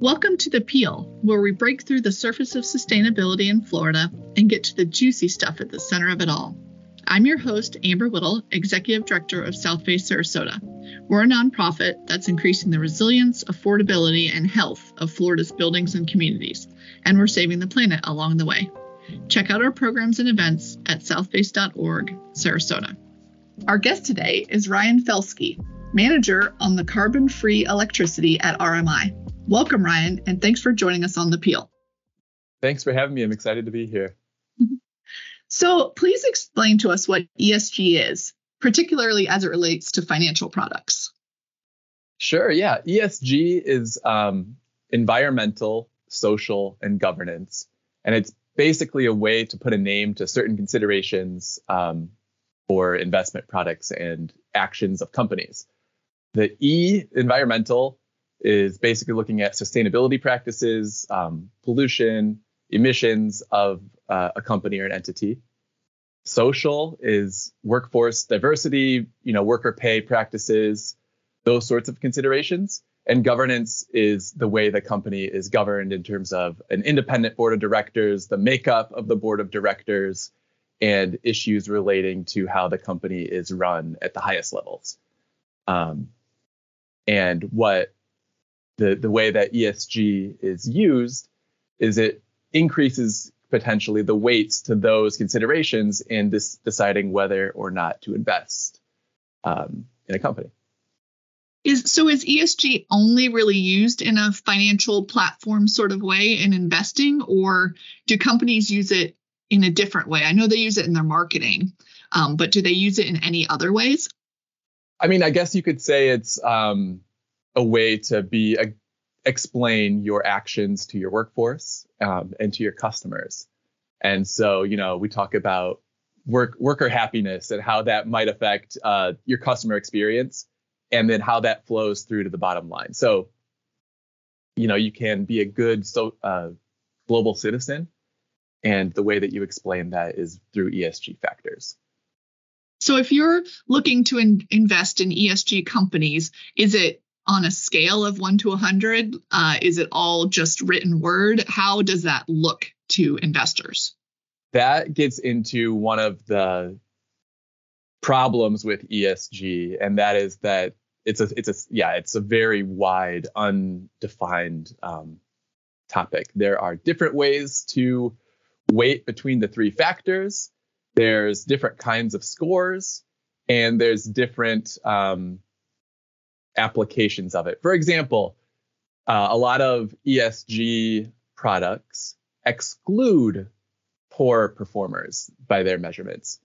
Welcome to The Peel, where we break through the surface of sustainability in Florida and get to the juicy stuff at the center of it all. I'm your host, Amber Whittle, Executive Director of Southface Sarasota. We're a nonprofit that's increasing the resilience, affordability, and health of Florida's buildings and communities, and we're saving the planet along the way. Check out our programs and events at southface.org, Sarasota. Our guest today is Ryan Foelske, Manager on the Carbon Free Electricity at RMI. Welcome, Ryan, and thanks for joining us on the Peel. Thanks for having me. I'm excited to be here. So, please explain to us what ESG is, particularly as it relates to financial products. Sure. Yeah. ESG is um, environmental, social, and governance. And it's basically a way to put a name to certain considerations um, for investment products and actions of companies. The E, environmental, is basically looking at sustainability practices, um, pollution, emissions of uh, a company or an entity. Social is workforce diversity, you know, worker pay practices, those sorts of considerations. And governance is the way the company is governed in terms of an independent board of directors, the makeup of the board of directors, and issues relating to how the company is run at the highest levels. Um, and what the, the way that ESG is used is it increases potentially the weights to those considerations in this deciding whether or not to invest um, in a company. Is so is ESG only really used in a financial platform sort of way in investing, or do companies use it in a different way? I know they use it in their marketing, um, but do they use it in any other ways? I mean, I guess you could say it's um, a way to be a, explain your actions to your workforce um, and to your customers. And so, you know, we talk about work worker happiness and how that might affect uh, your customer experience, and then how that flows through to the bottom line. So, you know, you can be a good so uh, global citizen, and the way that you explain that is through ESG factors. So, if you're looking to in- invest in ESG companies, is it on a scale of one to 100? Uh, is it all just written word? How does that look to investors? That gets into one of the problems with ESG, and that is that it's a it's a yeah it's a very wide undefined um, topic. There are different ways to weight between the three factors. There's different kinds of scores, and there's different um, applications of it. For example, uh, a lot of ESG products exclude poor performers by their measurements.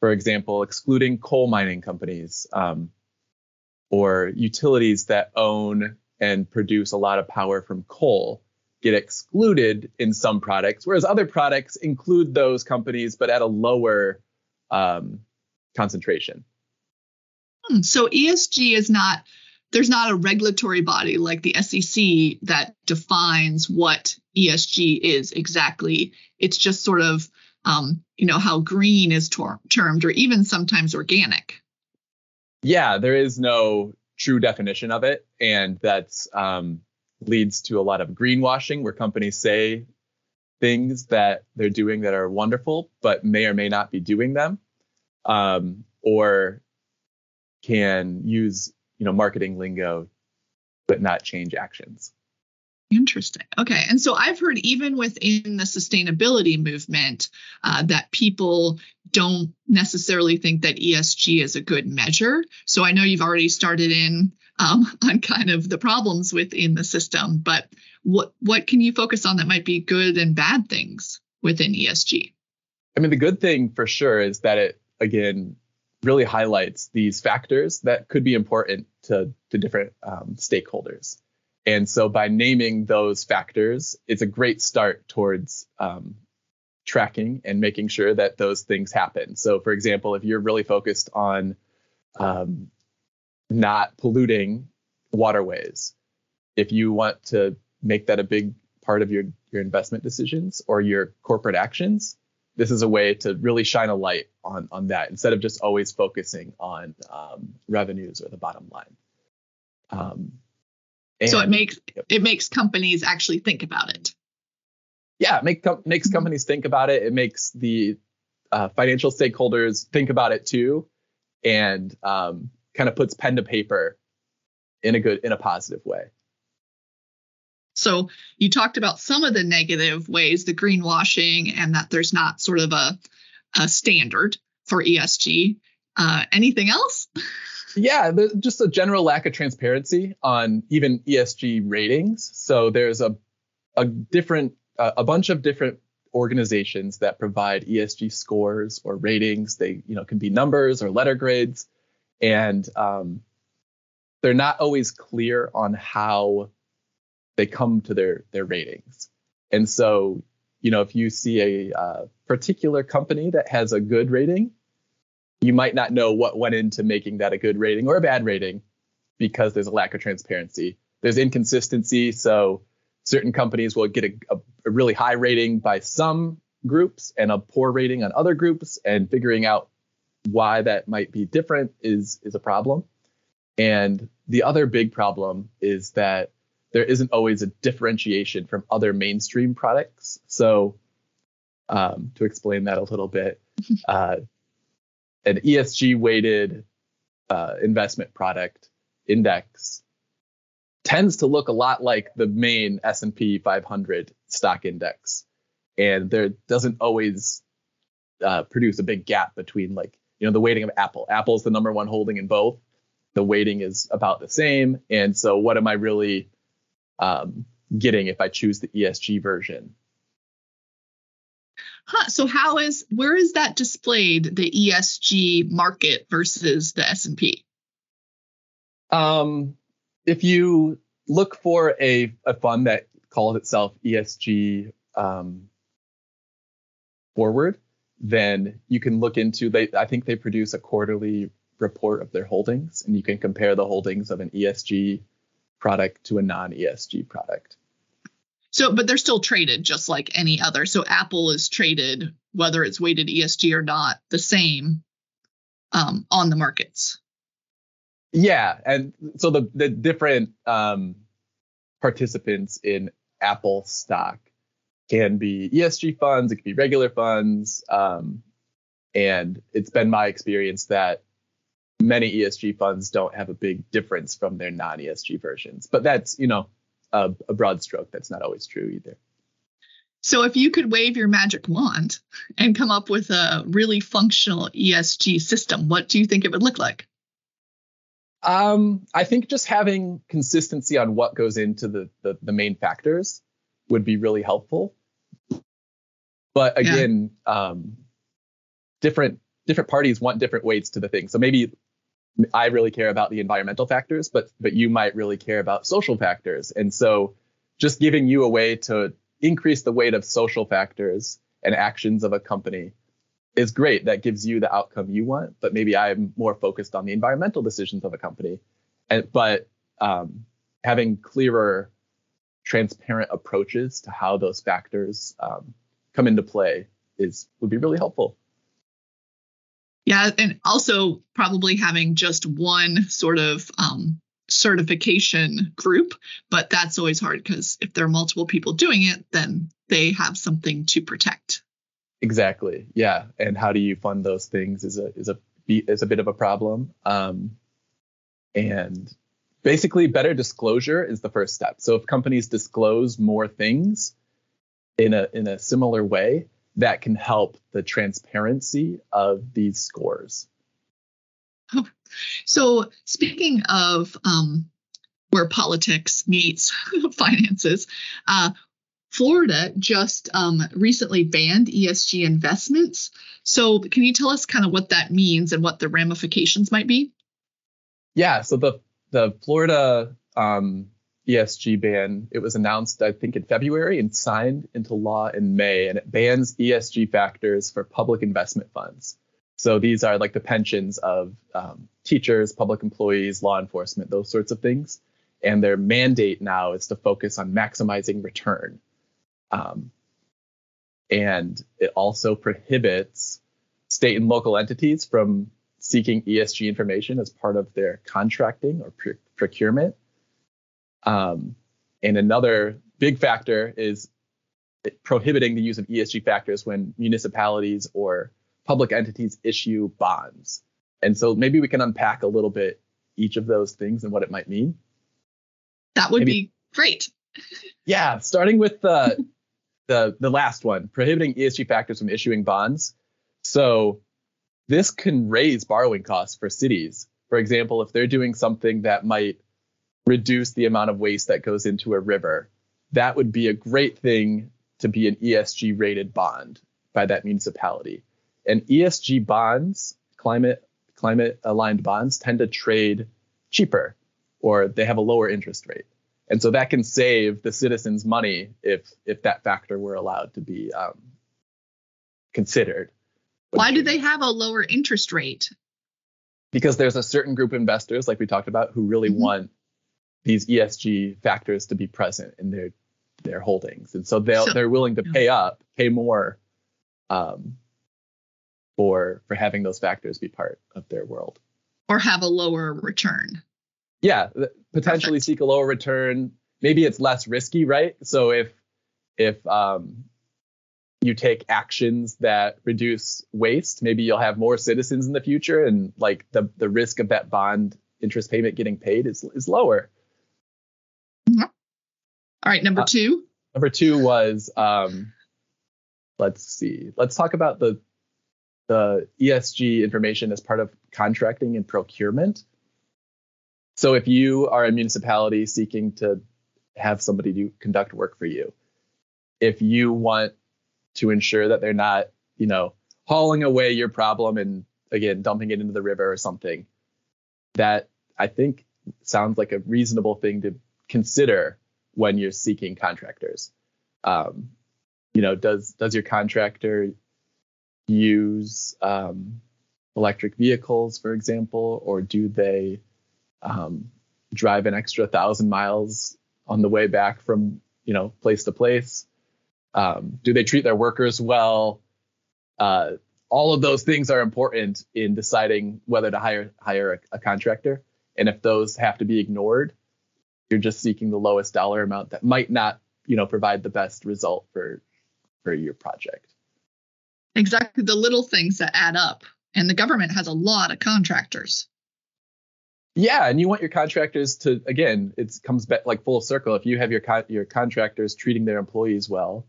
For example, excluding coal mining companies um, or utilities that own and produce a lot of power from coal get excluded in some products, whereas other products include those companies but at a lower um, concentration. Hmm, so ESG is not there's not a regulatory body like the SEC that defines what ESG is exactly. It's just sort of, um, you know, how green is tor- termed, or even sometimes organic. Yeah, there is no true definition of it, and that um, leads to a lot of greenwashing, where companies say things that they're doing that are wonderful, but may or may not be doing them, um, or can use you know marketing lingo but not change actions Interesting. Okay. And so I've heard even within the sustainability movement uh, that people don't necessarily think that ESG is a good measure. So I know you've already started in um, on kind of the problems within the system, but what what can you focus on that might be good and bad things within ESG? I mean, the good thing for sure is that it again really highlights these factors that could be important to, different um, stakeholders. And so by naming those factors, it's a great start towards um, tracking and making sure that those things happen. So, for example, if you're really focused on um, not polluting waterways, if you want to make that a big part of your, your investment decisions or your corporate actions, this is a way to really shine a light on on that instead of just always focusing on um, revenues or the bottom line. Um, And, so it makes it makes companies actually think about it. Yeah, it make, makes mm-hmm. companies think about it. It makes the uh, financial stakeholders think about it too, and um, kind of puts pen to paper in a good in a positive way. So you talked about some of the negative ways, the greenwashing, and that there's not sort of a, a standard for ESG. Uh, anything else? Yeah, just a general lack of transparency on even ESG ratings. So there's a a different uh, a bunch of different organizations that provide ESG scores or ratings. They you know can be numbers or letter grades, and um, they're not always clear on how they come to their their ratings. And so, you know, if you see a uh, particular company that has a good rating, you might not know what went into making that a good rating or a bad rating because there's a lack of transparency. There's inconsistency, so certain companies will get a, a, a really high rating by some groups and a poor rating on other groups, and figuring out why that might be different is is a problem. And the other big problem is that there isn't always a differentiation from other mainstream products. So, um, to explain that a little bit, uh, an ESG weighted uh, investment product index tends to look a lot like the main S&P 500 stock index, and there doesn't always uh, produce a big gap between like you know the weighting of Apple. Apple's the number one holding in both. The weighting is about the same, and so what am I really um, getting if I choose the ESG version. Huh, so how is where is that displayed the ESG market versus the S&P? Um, if you look for a, a fund that calls itself ESG um, forward, then you can look into they I think they produce a quarterly report of their holdings and you can compare the holdings of an ESG product to a non ESG product. So, but they're still traded just like any other. So, Apple is traded, whether it's weighted ESG or not, the same um, on the markets. Yeah. And so the, the different um, participants in Apple stock can be ESG funds, it can be regular funds. Um, and it's been my experience that many ESG funds don't have a big difference from their non ESG versions. But that's, you know, a, a, broad stroke. That's not always true either. So if you could wave your magic wand and come up with a really functional ESG system, what do you think it would look like? Um, I think just having consistency on what goes into the, the, the main factors would be really helpful. But again, yeah. um, different different parties want different weights to the thing. So maybe I really care about the environmental factors, but but you might really care about social factors. And so just giving you a way to increase the weight of social factors and actions of a company is great. That gives you the outcome you want, but maybe I'm more focused on the environmental decisions of a company. And but um, having clearer, transparent approaches to how those factors um, come into play is would be really helpful. Yeah, and also probably having just one sort of um, certification group, but that's always hard because if there are multiple people doing it, then they have something to protect. Exactly. Yeah, and how do you fund those things is a is a is a bit of a problem. Um, and basically, better disclosure is the first step. So if companies disclose more things in a in a similar way, that can help the transparency of these scores. So, speaking of um, where politics meets finances, uh, Florida just um, recently banned ESG investments. So, can you tell us kind of what that means and what the ramifications might be? Yeah, so the the Florida um, ESG ban. It was announced, I think, in February and signed into law in May, and it bans ESG factors for public investment funds. So these are like the pensions of um, teachers, public employees, law enforcement, those sorts of things. And their mandate now is to focus on maximizing return. Um, and it also prohibits state and local entities from seeking ESG information as part of their contracting or procurement Um, and another big factor is prohibiting the use of ESG factors when municipalities or public entities issue bonds. And so maybe we can unpack a little bit each of those things and what it might mean. That would maybe, be great. yeah, starting with the the the last one, prohibiting ESG factors from issuing bonds. So this can raise borrowing costs for cities. For example, if they're doing something that might reduce the amount of waste that goes into a river, that would be a great thing to be an ESG rated bond by that municipality. And ESG bonds, climate climate aligned bonds tend to trade cheaper or they have a lower interest rate. And so that can save the citizens money if if that factor were allowed to be um, considered. Why do they have a lower interest rate? Because there's a certain group of investors, like we talked about, who really mm-hmm. want these ESG factors to be present in their their holdings, and so they so, they're willing to pay up, pay more, um, for for having those factors be part of their world, or have a lower return. Yeah, potentially Perfect. seek a lower return. Maybe it's less risky, right? So if if um, you take actions that reduce waste, maybe you'll have more citizens in the future, and like the the risk of that bond interest payment getting paid is is lower. All right, number uh, two. Number two was um, let's see, let's talk about the the ESG information as part of contracting and procurement. So if you are a municipality seeking to have somebody do conduct work for you, if you want to ensure that they're not, you know, hauling away your problem and again dumping it into the river or something, that I think sounds like a reasonable thing to consider when you're seeking contractors. Um, you know, does does your contractor use um, electric vehicles, for example, or do they um, drive an extra thousand miles on the way back from you know place to place? Um, do they treat their workers well? Uh, all of those things are important in deciding whether to hire hire a, a contractor. And if those have to be ignored, you're just seeking the lowest dollar amount that might not you know provide the best result for for your project. Exactly the little things that add up. And the government has a lot of contractors. Yeah, and you want your contractors to again, it comes back like full circle. If you have your con- your contractors treating their employees well,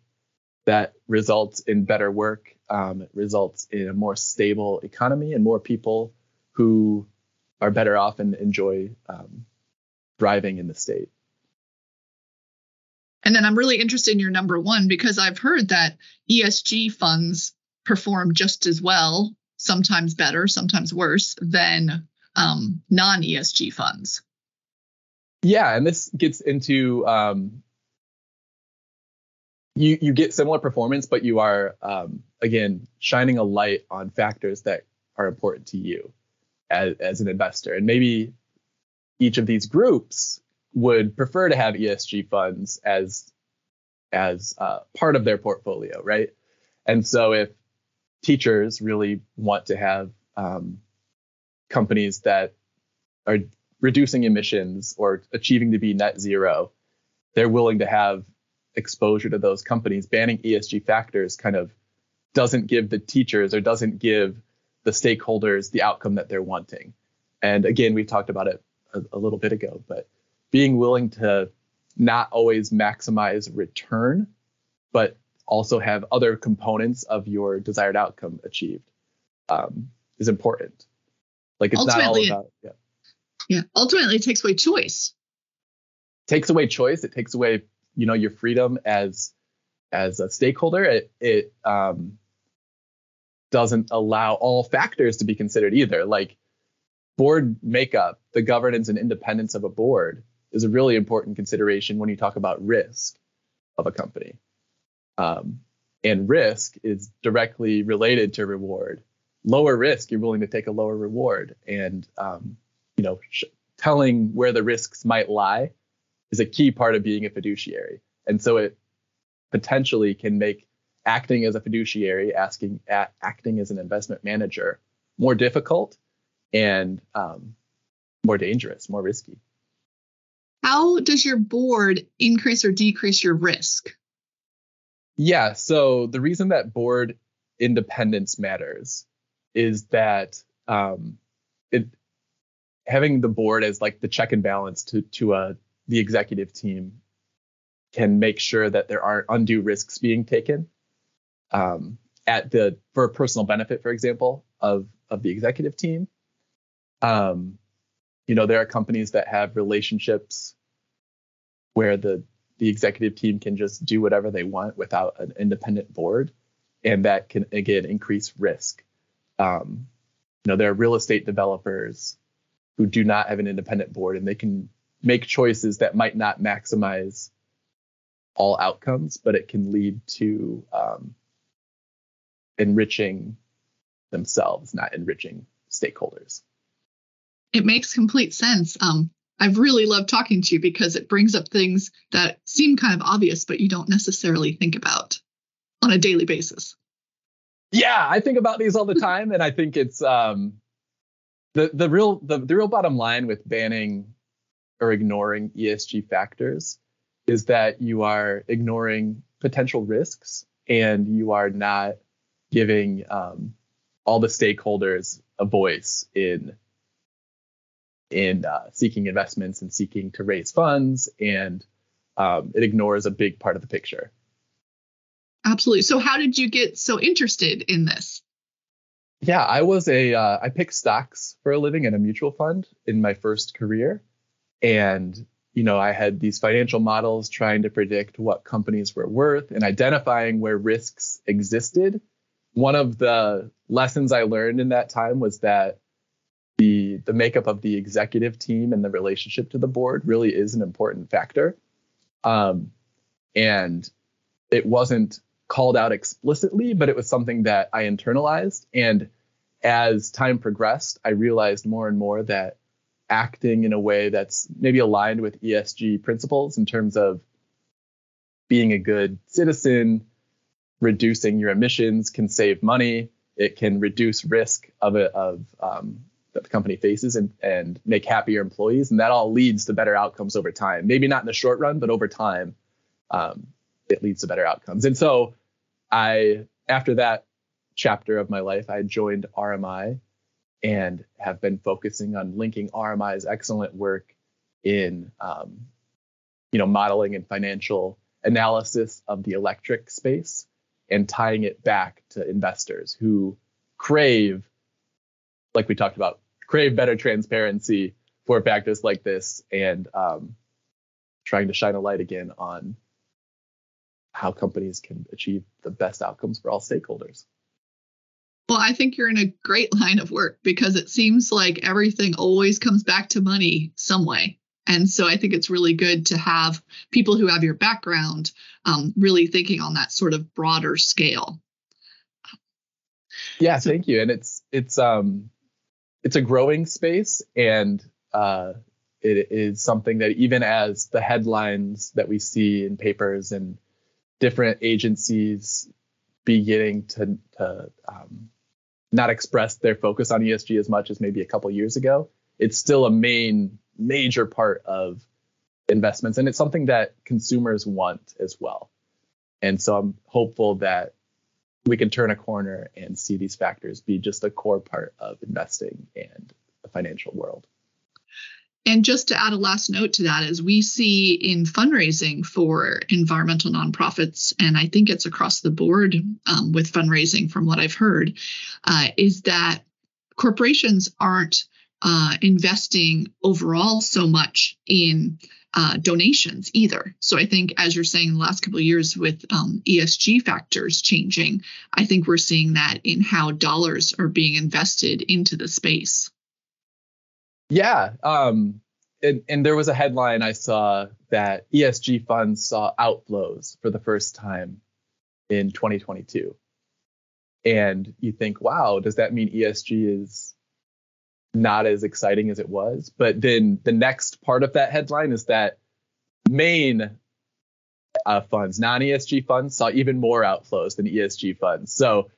that results in better work. Um, it results in a more stable economy and more people who are better off and enjoy um, thriving in the state. And then I'm really interested in your number one because I've heard that ESG funds perform just as well, sometimes better, sometimes worse than um, non ESG funds. Yeah, and this gets into um, you you get similar performance, but you are um, again shining a light on factors that are important to you as, as an investor, and maybe each of these groups would prefer to have ESG funds as as uh, part of their portfolio, right? And so if teachers really want to have um, companies that are reducing emissions or achieving to be net zero, they're willing to have exposure to those companies. Banning ESG factors kind of doesn't give the teachers or doesn't give the stakeholders the outcome that they're wanting. And again, we've talked about it a, a little bit ago, but being willing to not always maximize return, but also have other components of your desired outcome achieved um, is important. Like it's ultimately, not all about yeah. Yeah. Ultimately, it takes away choice. Takes away choice. It takes away you know your freedom as as a stakeholder. It it um, doesn't allow all factors to be considered either. Like board makeup, the governance and independence of a board is a really important consideration when you talk about risk of a company. Um, and risk is directly related to reward. Lower risk, you're willing to take a lower reward, and um, you know, sh- telling where the risks might lie is a key part of being a fiduciary. And so it potentially can make acting as a fiduciary, asking a- acting as an investment manager, more difficult and um, more dangerous, more risky. How does your board increase or decrease your risk? Yeah, so the reason that board independence matters is that um, it having the board as like the check and balance to to uh, the executive team can make sure that there aren't undue risks being taken um, at the for personal benefit, for example, of of the executive team. Um, you know, there are companies that have relationships where the the executive team can just do whatever they want without an independent board, and that can again increase risk. Um, you know, there are real estate developers who do not have an independent board, and they can make choices that might not maximize all outcomes, but it can lead to um, enriching themselves, not enriching stakeholders. It makes complete sense. Um, I've really loved talking to you because it brings up things that seem kind of obvious, but you don't necessarily think about on a daily basis. Yeah, I think about these all the time, and I think it's um, the the real the, the real bottom line with banning or ignoring ESG factors is that you are ignoring potential risks and you are not giving um, all the stakeholders a voice in in uh, seeking investments and seeking to raise funds, and um, it ignores a big part of the picture. Absolutely. So, how did you get so interested in this? Yeah, I was a uh, I picked stocks for a living in a mutual fund in my first career, and you know I had these financial models trying to predict what companies were worth and identifying where risks existed. One of the lessons I learned in that time was that the makeup of the executive team and the relationship to the board really is an important factor. Um, and it wasn't called out explicitly, but it was something that I internalized. And as time progressed, I realized more and more that acting in a way that's maybe aligned with ESG principles in terms of being a good citizen, reducing your emissions can save money. It can reduce risk of a, of um, that the company faces and, and make happier employees. And that all leads to better outcomes over time. Maybe not in the short run, but over time, um, it leads to better outcomes. And so I, after that chapter of my life, I joined RMI and have been focusing on linking RMI's excellent work in, um, you know, modeling and financial analysis of the electric space and tying it back to investors who crave, like we talked about, crave better transparency for factors like this and um, trying to shine a light again on how companies can achieve the best outcomes for all stakeholders. Well, I think you're in a great line of work because it seems like everything always comes back to money some way. And so I think it's really good to have people who have your background um, really thinking on that sort of broader scale. Yeah, so, thank you. And it's it's um it's a growing space and uh, it is something that even as the headlines that we see in papers and different agencies beginning to, to um, not express their focus on ESG as much as maybe a couple years ago, it's still a main major part of investments and it's something that consumers want as well. And so I'm hopeful that we can turn a corner and see these factors be just a core part of investing and the financial world. And just to add a last note to that, is we see in fundraising for environmental nonprofits, and I think it's across the board um, with fundraising from what I've heard, uh, is that corporations aren't uh, investing overall so much in uh, donations either. So I think, as you're saying, the last couple of years with um, ESG factors changing, I think we're seeing that in how dollars are being invested into the space. Yeah. Um, and, and there was a headline I saw that ESG funds saw outflows for the first time in 2022. And you think, wow, does that mean ESG is not as exciting as it was? But then the next part of that headline is that main uh, funds, non ESG funds, saw even more outflows than ESG funds. So,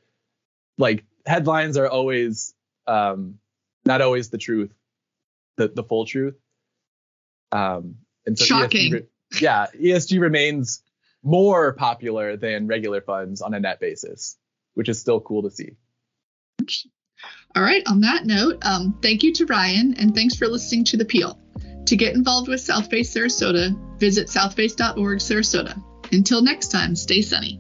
like, headlines are always um, not always the truth the, the full truth. Um, And so Shocking. ESG, yeah, ESG remains more popular than regular funds on a net basis, which is still cool to see. All right, on that note, um, thank you to Ryan and thanks for listening to The Peel. To get involved with Southface Sarasota, visit southface.org Sarasota. Until next time, stay sunny.